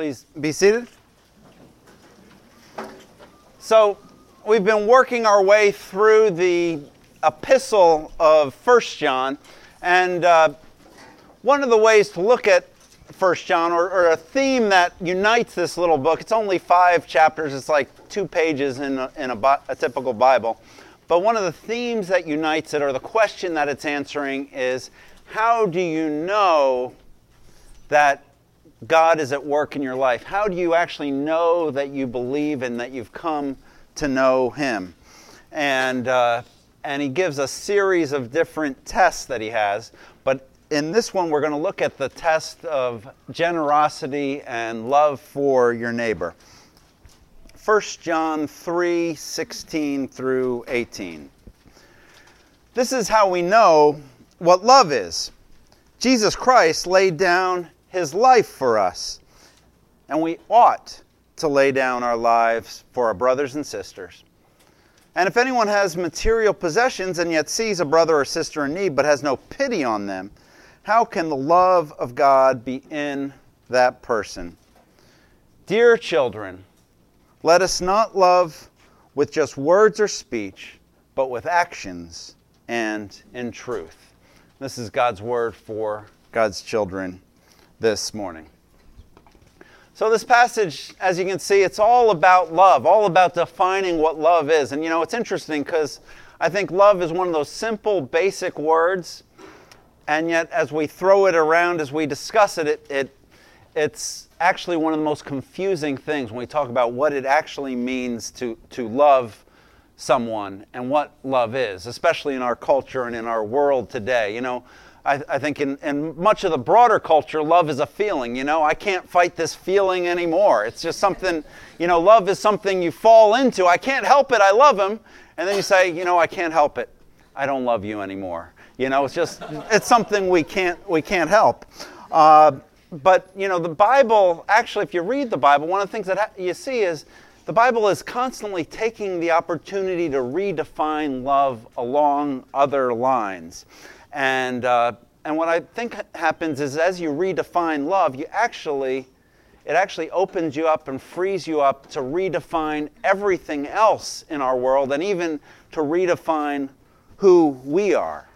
Please be seated. So, we've been working our way through the epistle of First John, and uh, one of the ways to look at First John, or, or, a theme that unites this little book, it's only five chapters, it's like two pages in a, in a, a typical Bible. But one of the themes that unites it, or the question that it's answering, is how do you know that God is at work in your life? How do you actually know that you believe and that you've come to know Him? And, uh, and He gives a series of different tests that He has. But in this one, we're going to look at the test of generosity and love for your neighbor. 1 John 3 16 through 18. This is how we know what love is. Jesus Christ laid down his life for us. And we ought to lay down our lives for our brothers and sisters. And if anyone has material possessions and yet sees a brother or sister in need but has no pity on them, how can the love of God be in that person? Dear children, let us not love with just words or speech, but with actions and in truth. This is God's word for God's children this morning. So, this passage, as you can see, it's all about love, all about defining what love is. And you know, it's interesting because I think love is one of those simple, basic words, and yet as we throw it around, as we discuss it, it, it it's actually one of the most confusing things when we talk about what it actually means to, to love someone and what love is, especially in our culture and in our world today. You know, I, I, think in, in much of the broader culture, love is a feeling. You know, I can't fight this feeling anymore. It's just something, you know, love is something you fall into. I can't help it. I love him. And then you say, you know, I can't help it. I don't love you anymore. You know, it's just, it's something we can't, we can't help. Uh, but, you know, the Bible, actually, if you read the Bible, one of the things that ha- you see is the Bible is constantly taking the opportunity to redefine love along other lines. And, uh, and what I think happens is as you redefine love, you actually, it actually opens you up and frees you up to redefine everything else in our world and even to redefine who we are.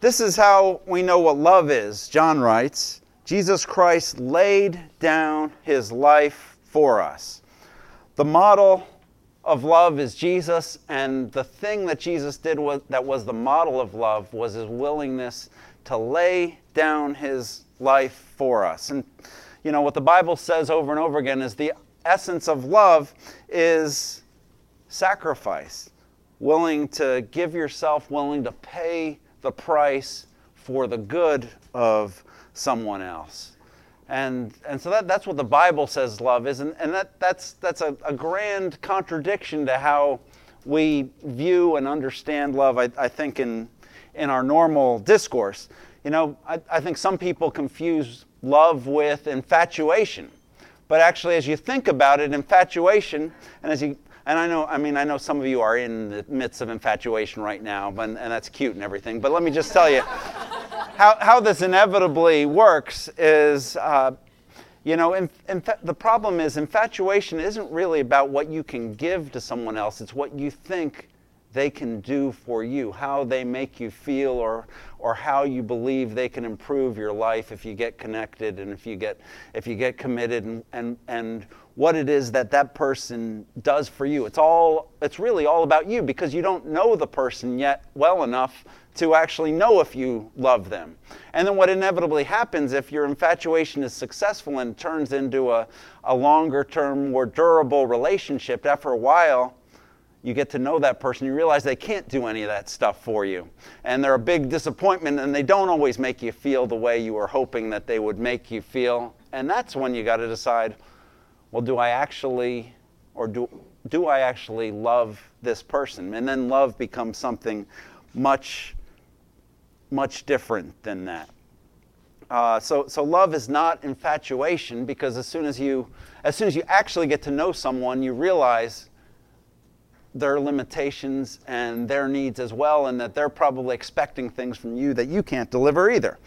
This is how we know what love is. John writes Jesus Christ laid down his life for us. The model of love is Jesus, and the thing that Jesus did was, that was the model of love was his willingness to lay down his life for us. And you know what the Bible says over and over again is the essence of love is sacrifice, willing to give yourself, willing to pay the price for the good of someone else. And, and so that, that's what the Bible says love is. And, and that, that's, that's a, a grand contradiction to how we view and understand love, I, I think, in, in our normal discourse. You know, I, I think some people confuse love with infatuation. But actually, as you think about it, infatuation, and as you and I know, I mean, I know some of you are in the midst of infatuation right now, but, and that's cute and everything. But let me just tell you, how, how this inevitably works is, uh, you know, in, in fa- the problem is infatuation isn't really about what you can give to someone else. It's what you think they can do for you, how they make you feel, or, or how you believe they can improve your life if you get connected and if you get, if you get committed and, and, and what it is that that person does for you. It's all it's really all about you because you don't know the person yet well enough to actually know if you love them. And then what inevitably happens if your infatuation is successful and turns into a, a longer term, more durable relationship, after a while, you get to know that person, you realize they can't do any of that stuff for you. And they're a big disappointment, and they don't always make you feel the way you were hoping that they would make you feel. And that's when you got to decide well, do I actually, or do, do I actually love this person? And then love becomes something much, much different than that. Uh, so, so love is not infatuation because as soon as you, as soon as you actually get to know someone, you realize their limitations and their needs as well, and that they're probably expecting things from you that you can't deliver either.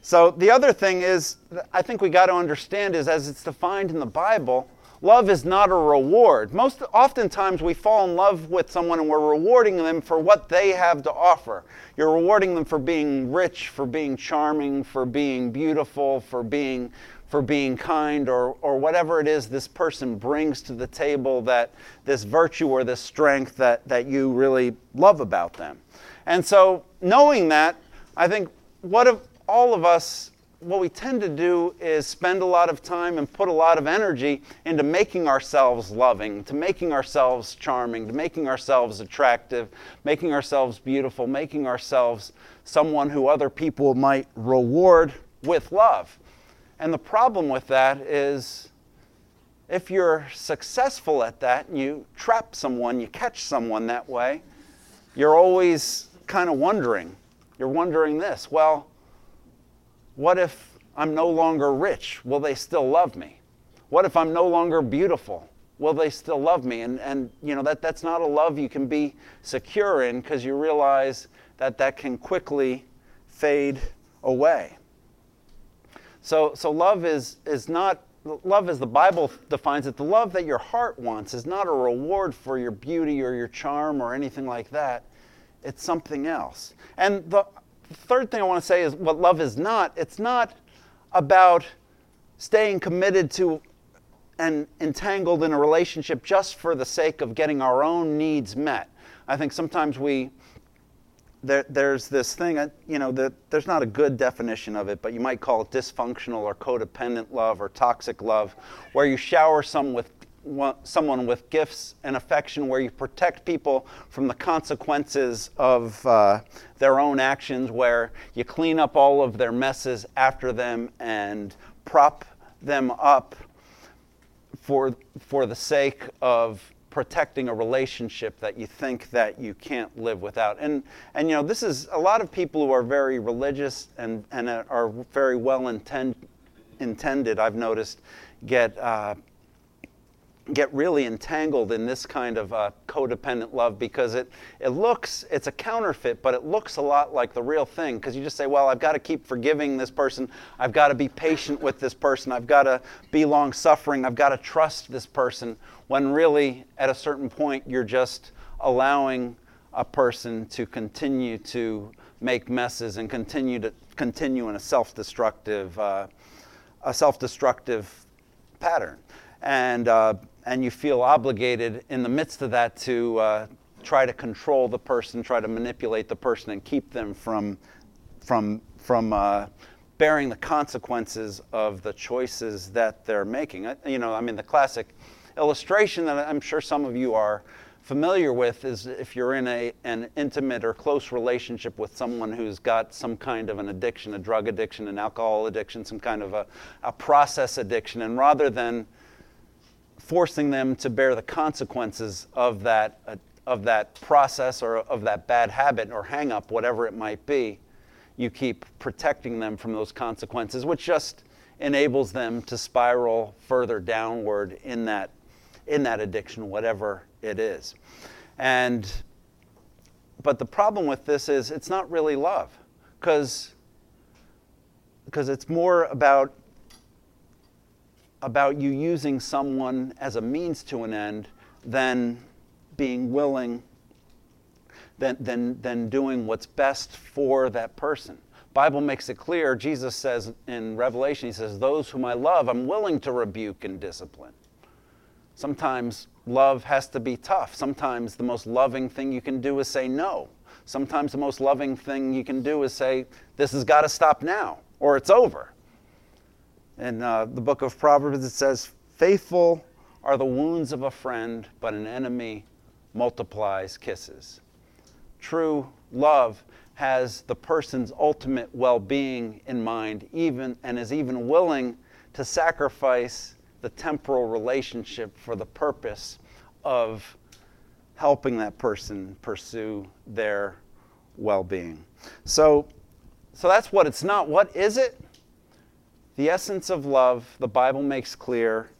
So the other thing is, I think we got to understand is as it's defined in the Bible, love is not a reward. Most oftentimes we fall in love with someone and we're rewarding them for what they have to offer. You're rewarding them for being rich, for being charming, for being beautiful, for being for being kind or, or whatever it is this person brings to the table that this virtue or this strength that, that you really love about them. And so knowing that, I think what if all of us what we tend to do is spend a lot of time and put a lot of energy into making ourselves loving, to making ourselves charming, to making ourselves attractive, making ourselves beautiful, making ourselves someone who other people might reward with love. And the problem with that is if you're successful at that and you trap someone, you catch someone that way, you're always kind of wondering. You're wondering this well, what if I'm no longer rich? Will they still love me? What if I'm no longer beautiful? Will they still love me? And, and you know, that, that's not a love you can be secure in because you realize that that can quickly fade away. So, so love is, is not, love as the Bible defines it, the love that your heart wants is not a reward for your beauty or your charm or anything like that. It's something else. And the, third thing I want to say is what love is not. It's not about staying committed to and entangled in a relationship just for the sake of getting our own needs met. I think sometimes we there, there's this thing, you know, that there's not a good definition of it, but you might call it dysfunctional or codependent love or toxic love, where you shower some with someone with gifts and affection where you protect people from the consequences of uh, their own actions, where you clean up all of their messes after them and prop them up for, for the sake of protecting a relationship that you think that you can't live without. And, and you know, this is a lot of people who are very religious and, and are very well intend, intended, I've noticed, get uh, get really entangled in this kind of uh, codependent love because it, it looks, it's a counterfeit, but it looks a lot like the real thing because you just say, well, I've got to keep forgiving this person. I've got to be patient with this person. I've got to be long suffering. I've got to trust this person. When really, at a certain point, you're just allowing a person to continue to make messes and continue to continue in a self-destructive, uh, a self-destructive pattern. And uh, and you feel obligated in the midst of that to uh, try to control the person, try to manipulate the person, and keep them from, from, from uh, bearing the consequences of the choices that they're making. You know, I mean, the classic illustration that I'm sure some of you are familiar with is if you're in a, an intimate or close relationship with someone who's got some kind of an addiction, a drug addiction, an alcohol addiction, some kind of a, a process addiction, and rather than forcing them to bear the consequences of that, uh, of that process or of that bad habit or hang up, whatever it might be. You keep protecting them from those consequences, which just enables them to spiral further downward in that, in that addiction, whatever it is. And, but the problem with this is it's not really love because because it's more about about you using someone as a means to an end than being willing, than, than, than doing what's best for that person. Bible makes it clear, Jesus says in Revelation, he says, Those whom I love, I'm willing to rebuke and discipline. Sometimes love has to be tough. Sometimes the most loving thing you can do is say no. Sometimes the most loving thing you can do is say, This has got to stop now, or it's over in uh, the book of Proverbs, it says, Faithful are the wounds of a friend, but an enemy multiplies kisses. True love has the person's ultimate well being in mind, even, and is even willing to sacrifice the temporal relationship for the purpose of helping that person pursue their well being. So, so that's what it's not. What is it? The essence of love, the Bible makes clear,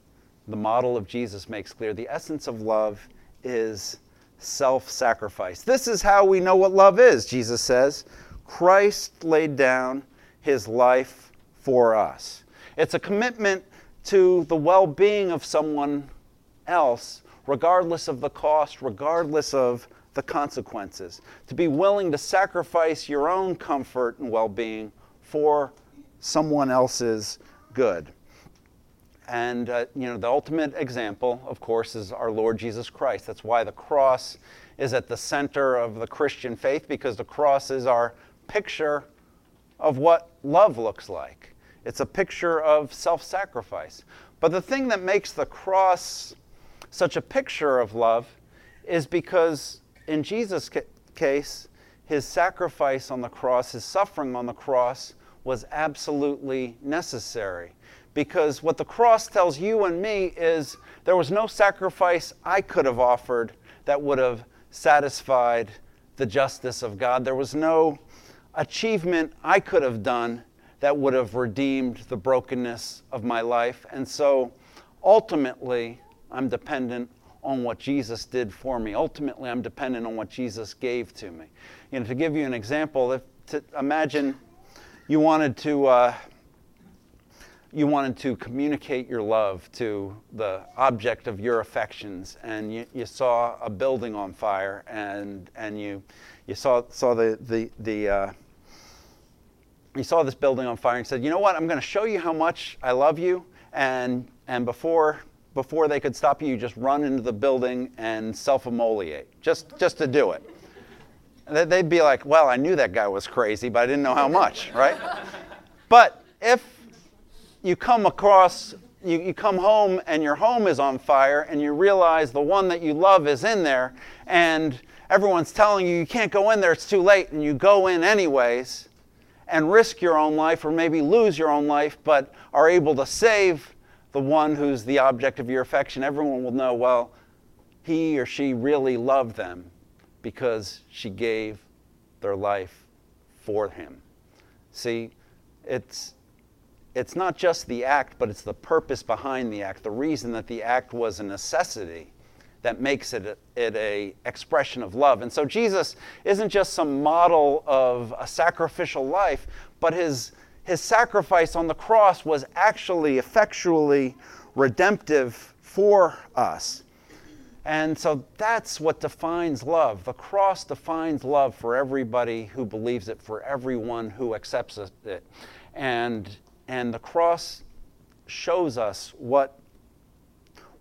the model of Jesus makes clear, the essence of love is self sacrifice. This is how we know what love is, Jesus says. Christ laid down his life for us. It's a commitment to the well being of someone else, regardless of the cost, regardless of the consequences. To be willing to sacrifice your own comfort and well being for someone else's good. And, uh, you know, the ultimate example, of course, is our Lord Jesus Christ. That's why the cross is at the center of the Christian faith, because the cross is our picture of what love looks like. It's a picture of self sacrifice. But the thing that makes the cross such a picture of love is because, in Jesus' case, his sacrifice on the cross, his suffering on the cross, was absolutely necessary because what the cross tells you and me is there was no sacrifice I could have offered that would have satisfied the justice of God. There was no achievement I could have done that would have redeemed the brokenness of my life. And so ultimately, I'm dependent on what Jesus did for me. Ultimately, I'm dependent on what Jesus gave to me. You know, to give you an example, if to imagine you wanted to uh, you wanted to communicate your love to the object of your affections and you, you saw a building on fire and, and you, you saw, saw the, the, the uh, you saw this building on fire and said, you know what, I'm going to show you how much I love you. And, and before, before they could stop you, you just run into the building and self-immolate, just, just to do it. They'd be like, well, I knew that guy was crazy, but I didn't know how much, right? but if you come across, you, you come home and your home is on fire and you realize the one that you love is in there and everyone's telling you you can't go in there, it's too late, and you go in anyways and risk your own life or maybe lose your own life, but are able to save the one who's the object of your affection, everyone will know, well, he or she really loved them because she gave their life for him. See, it's it's not just the act, but it's the purpose behind the act, the reason that the act was a necessity that makes it a, it a expression of love. And so Jesus isn't just some model of a sacrificial life, but his his sacrifice on the cross was actually effectually redemptive for us. And so that's what defines love. The cross defines love for everybody who believes it, for everyone who accepts it. And and the cross shows us what,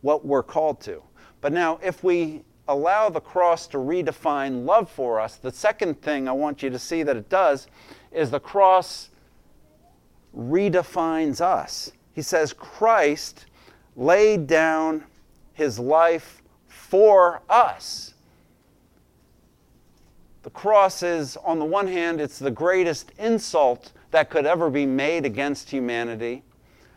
what we're called to. But now, if we allow the cross to redefine love for us, the second thing I want you to see that it does is the cross redefines us. He says, Christ laid down his life for us. The cross is, on the one hand, it's the greatest insult that could ever be made against humanity.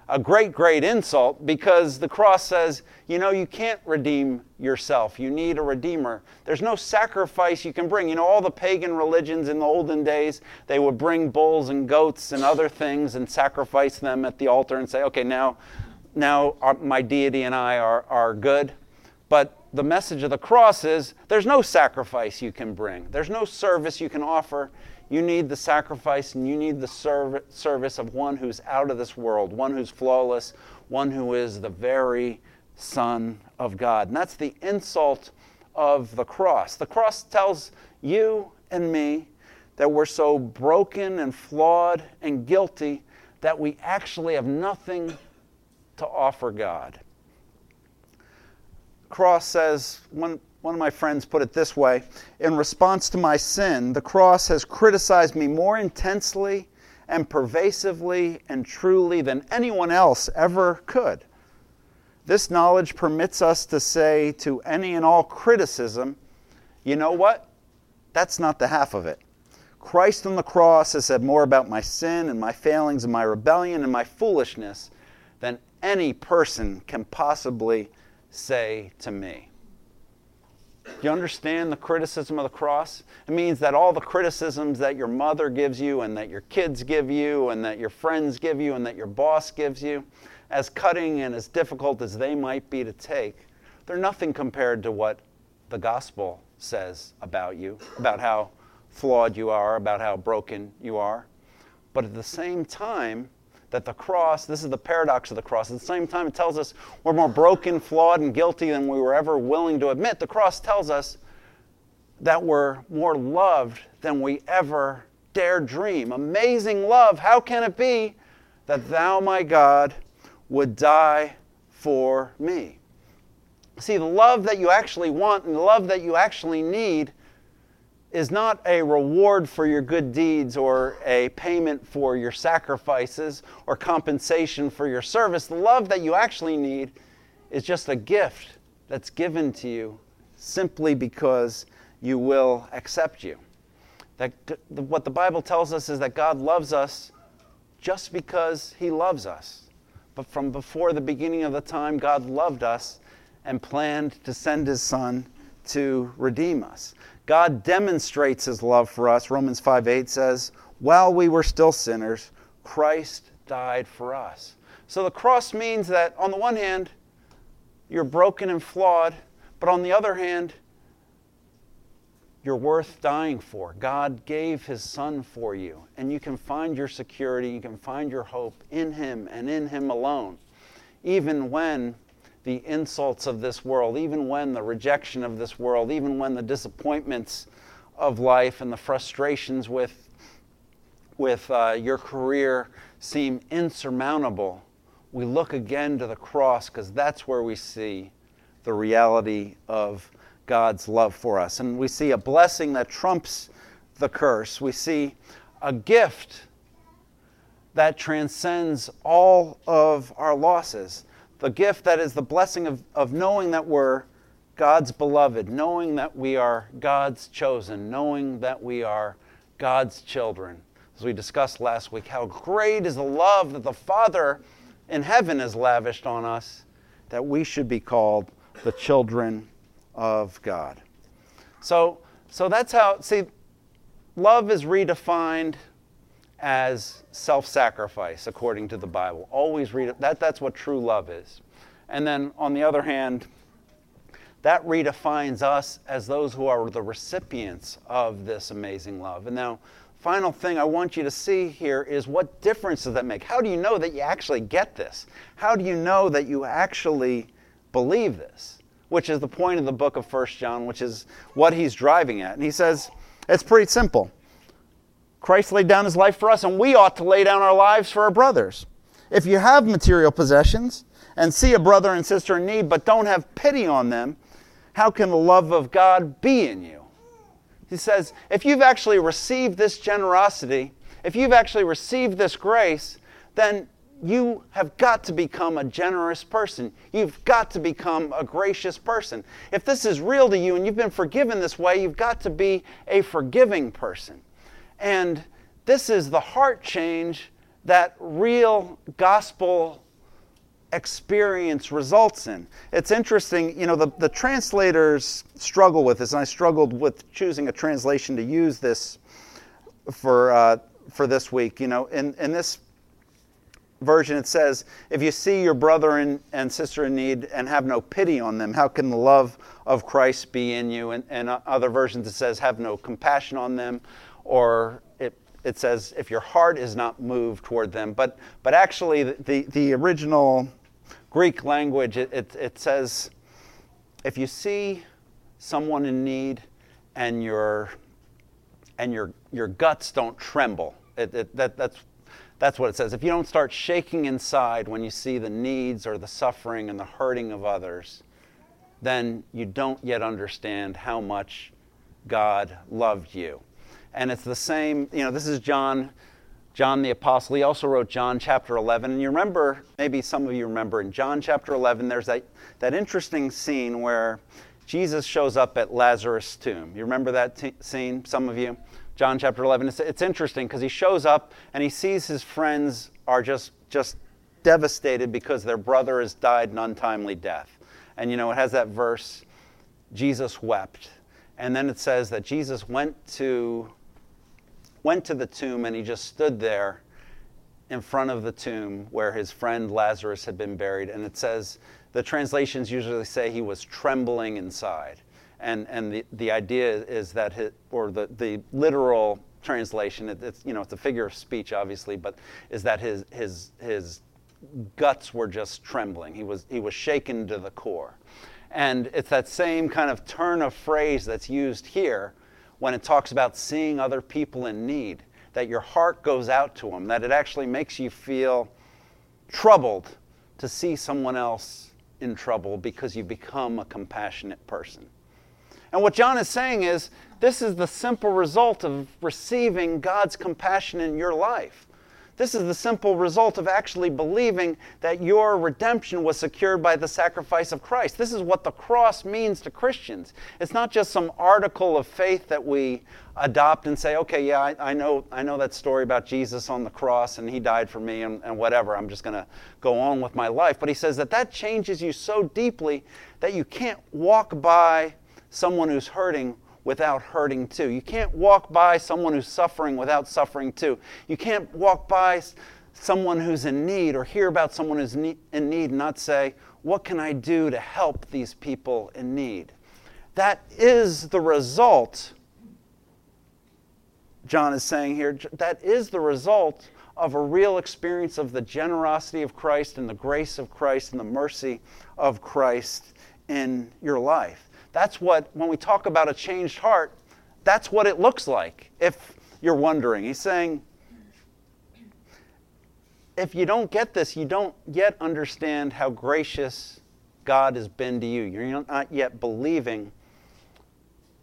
A great, great insult because the cross says, you know, you can't redeem yourself. You need a redeemer. There's no sacrifice you can bring. You know, all the pagan religions in the olden days, they would bring bulls and goats and other things and sacrifice them at the altar and say, okay, now, now our, my deity and I are, are good. But the message of the cross is there's no sacrifice you can bring, there's no service you can offer. You need the sacrifice and you need the serv- service of one who's out of this world, one who's flawless, one who is the very Son of God. And that's the insult of the cross. The cross tells you and me that we're so broken and flawed and guilty that we actually have nothing to offer God. Cross says, one, one of my friends put it this way In response to my sin, the cross has criticized me more intensely and pervasively and truly than anyone else ever could. This knowledge permits us to say to any and all criticism, you know what? That's not the half of it. Christ on the cross has said more about my sin and my failings and my rebellion and my foolishness than any person can possibly say to me. You understand the criticism of the cross? It means that all the criticisms that your mother gives you, and that your kids give you, and that your friends give you, and that your boss gives you, as cutting and as difficult as they might be to take, they're nothing compared to what the gospel says about you, about how flawed you are, about how broken you are. But at the same time, that the cross, this is the paradox of the cross, at the same time it tells us we're more broken, flawed, and guilty than we were ever willing to admit. The cross tells us that we're more loved than we ever dare dream. Amazing love. How can it be that thou, my God, would die for me? See, the love that you actually want and the love that you actually need is not a reward for your good deeds or a payment for your sacrifices or compensation for your service. The love that you actually need is just a gift that's given to you simply because you will accept you. That what the Bible tells us is that God loves us just because he loves us. But from before the beginning of the time, God loved us and planned to send his son to redeem us. God demonstrates his love for us. Romans 5 8 says, While we were still sinners, Christ died for us. So the cross means that, on the one hand, you're broken and flawed, but on the other hand, you're worth dying for. God gave his son for you, and you can find your security, you can find your hope in him and in him alone, even when the insults of this world, even when the rejection of this world, even when the disappointments of life and the frustrations with, with uh, your career seem insurmountable, we look again to the cross because that's where we see the reality of God's love for us. And we see a blessing that trumps the curse. We see a gift that transcends all of our losses the gift that is the blessing of, of knowing that we're God's beloved, knowing that we are God's chosen, knowing that we are God's children. As we discussed last week, how great is the love that the Father in heaven has lavished on us that we should be called the children of God. So, so that's how, see, love is redefined as self sacrifice, according to the Bible. Always read it. That, that's what true love is. And then, on the other hand, that redefines us as those who are the recipients of this amazing love. And now, final thing I want you to see here is what difference does that make? How do you know that you actually get this? How do you know that you actually believe this? Which is the point of the book of First John, which is what he's driving at. And he says, it's pretty simple. Christ laid down his life for us, and we ought to lay down our lives for our brothers. If you have material possessions and see a brother and sister in need, but don't have pity on them, how can the love of God be in you? He says, if you've actually received this generosity, if you've actually received this grace, then you have got to become a generous person. You've got to become a gracious person. If this is real to you and you've been forgiven this way, you've got to be a forgiving person. And this is the heart change that real gospel experience results in. It's interesting, you know, the, the translators struggle with this, and I struggled with choosing a translation to use this for, uh, for this week. You know, in, in this version, it says, If you see your brother and, and sister in need and have no pity on them, how can the love of Christ be in you? And, and other versions, it says, Have no compassion on them or it, it says if your heart is not moved toward them. But, but actually, the, the original Greek language, it, it, it says if you see someone in need and your, and your, your guts don't tremble, it, it, that, that's, that's what it says. If you don't start shaking inside when you see the needs or the suffering and the hurting of others, then you don't yet understand how much God loved you. And it's the same, you know, this is John, John the Apostle. He also wrote John chapter 11. And you remember, maybe some of you remember, in John chapter 11, there's that, that interesting scene where Jesus shows up at Lazarus' tomb. You remember that t- scene, some of you? John chapter 11. It's, it's interesting because he shows up and he sees his friends are just, just devastated because their brother has died an untimely death. And you know, it has that verse, Jesus wept. And then it says that Jesus went to went to the tomb and he just stood there in front of the tomb where his friend Lazarus had been buried. And it says, the translations usually say he was trembling inside. And, and the, the idea is that, his, or the, the literal translation. It, it's you know it's a figure of speech, obviously, but is that his his his guts were just trembling. He was he was shaken to the core, and it's that same kind of turn of phrase that's used here when it talks about seeing other people in need. That your heart goes out to them. That it actually makes you feel troubled to see someone else in trouble because you become a compassionate person. And what John is saying is this is the simple result of receiving God's compassion in your life. This is the simple result of actually believing that your redemption was secured by the sacrifice of Christ. This is what the cross means to Christians. It's not just some article of faith that we adopt and say, okay, yeah, I, I know, I know that story about Jesus on the cross and he died for me and, and whatever. I'm just going to go on with my life. But he says that that changes you so deeply that you can't walk by someone who's hurting without hurting too. You can't walk by someone who's suffering without suffering too. You can't walk by someone who's in need or hear about someone who's in need and not say, What can I do to help these people in need? That is the result, John is saying here, that is the result of a real experience of the generosity of Christ and the grace of Christ and the mercy of Christ in your life. That's what, when we talk about a changed heart, that's what it looks like, if you're wondering. He's saying, if you don't get this, you don't yet understand how gracious God has been to you. You're not yet believing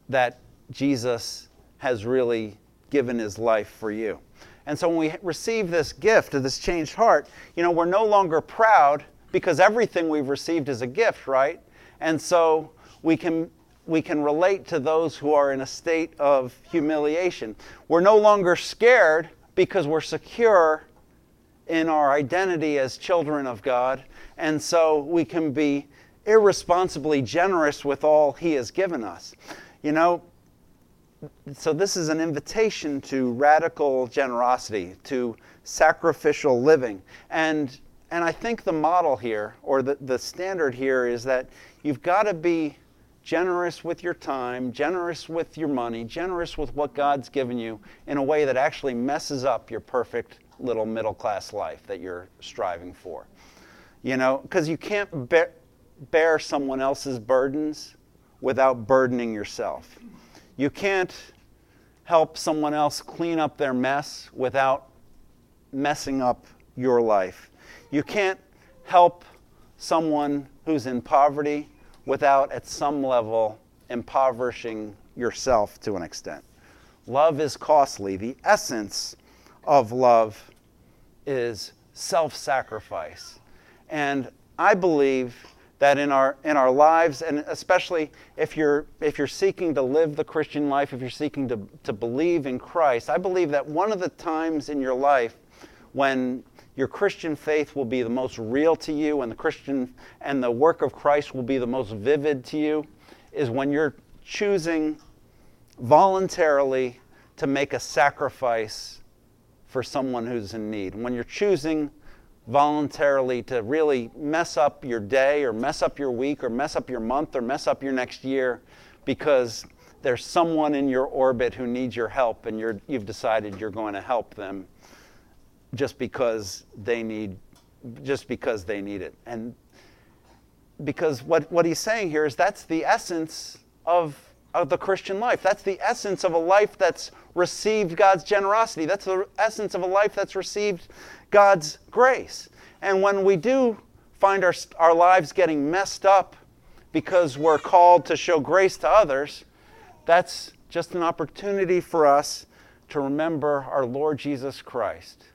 that Jesus has really given his life for you. And so when we receive this gift of this changed heart, you know, we're no longer proud because everything we've received is a gift, right? And so we can, we can relate to those who are in a state of humiliation. We're no longer scared because we're secure in our identity as children of God, and so we can be irresponsibly generous with all He has given us. You know, so this is an invitation to radical generosity, to sacrificial living. And, and I think the model here, or the, the standard here, is that you've got to be generous with your time, generous with your money, generous with what God's given you in a way that actually messes up your perfect little middle class life that you're striving for. You know, because you can't bear, bear someone else's burdens without burdening yourself. You can't help someone else clean up their mess without messing up your life. You can't help someone who's in poverty without, at some level, impoverishing yourself to an extent. Love is costly. The essence of love is self sacrifice. And I believe that in our, in our lives, and especially if you're, if you're seeking to live the Christian life, if you're seeking to, to believe in Christ, I believe that one of the times in your life when your Christian faith will be the most real to you and the Christian and the work of Christ will be the most vivid to you is when you're choosing voluntarily to make a sacrifice for someone who's in need. When you're choosing voluntarily to really mess up your day or mess up your week or mess up your month or mess up your next year because there's someone in your orbit who needs your help and you're, you've decided you're going to help them just because they need just because they need it. And because what, what he's saying here is that's the essence of, of the Christian life. That's the essence of a life that's received God's generosity. That's the essence of a life that's received God's grace. And when we do find our, our lives getting messed up because we're called to show grace to others, that's just an opportunity for us to remember our Lord Jesus Christ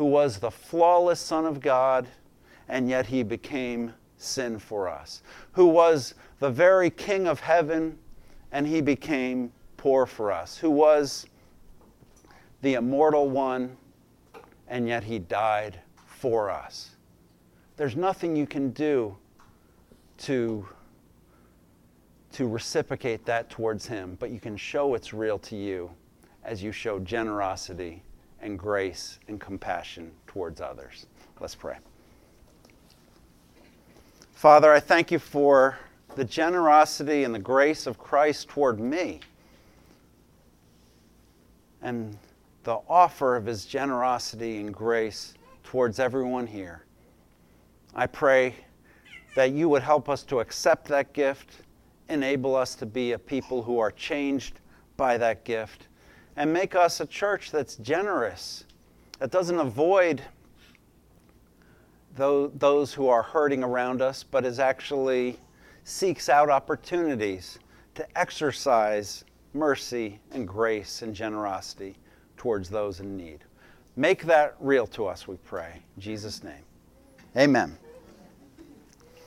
who was the flawless Son of God, and yet he became sin for us, who was the very King of heaven, and he became poor for us, who was the immortal one, and yet he died for us. There's nothing you can do to, to reciprocate that towards him, but you can show it's real to you as you show generosity and grace and compassion towards others. Let's pray. Father, I thank you for the generosity and the grace of Christ toward me. and the offer of his generosity and grace towards everyone here. I pray that you would help us to accept that gift, enable us to be a people who are changed by that gift, and make us a church that's generous, that doesn't avoid those who are hurting around us, but is actually seeks out opportunities to exercise mercy and grace and generosity towards those in need. Make that real to us, we pray. In Jesus' name. Amen.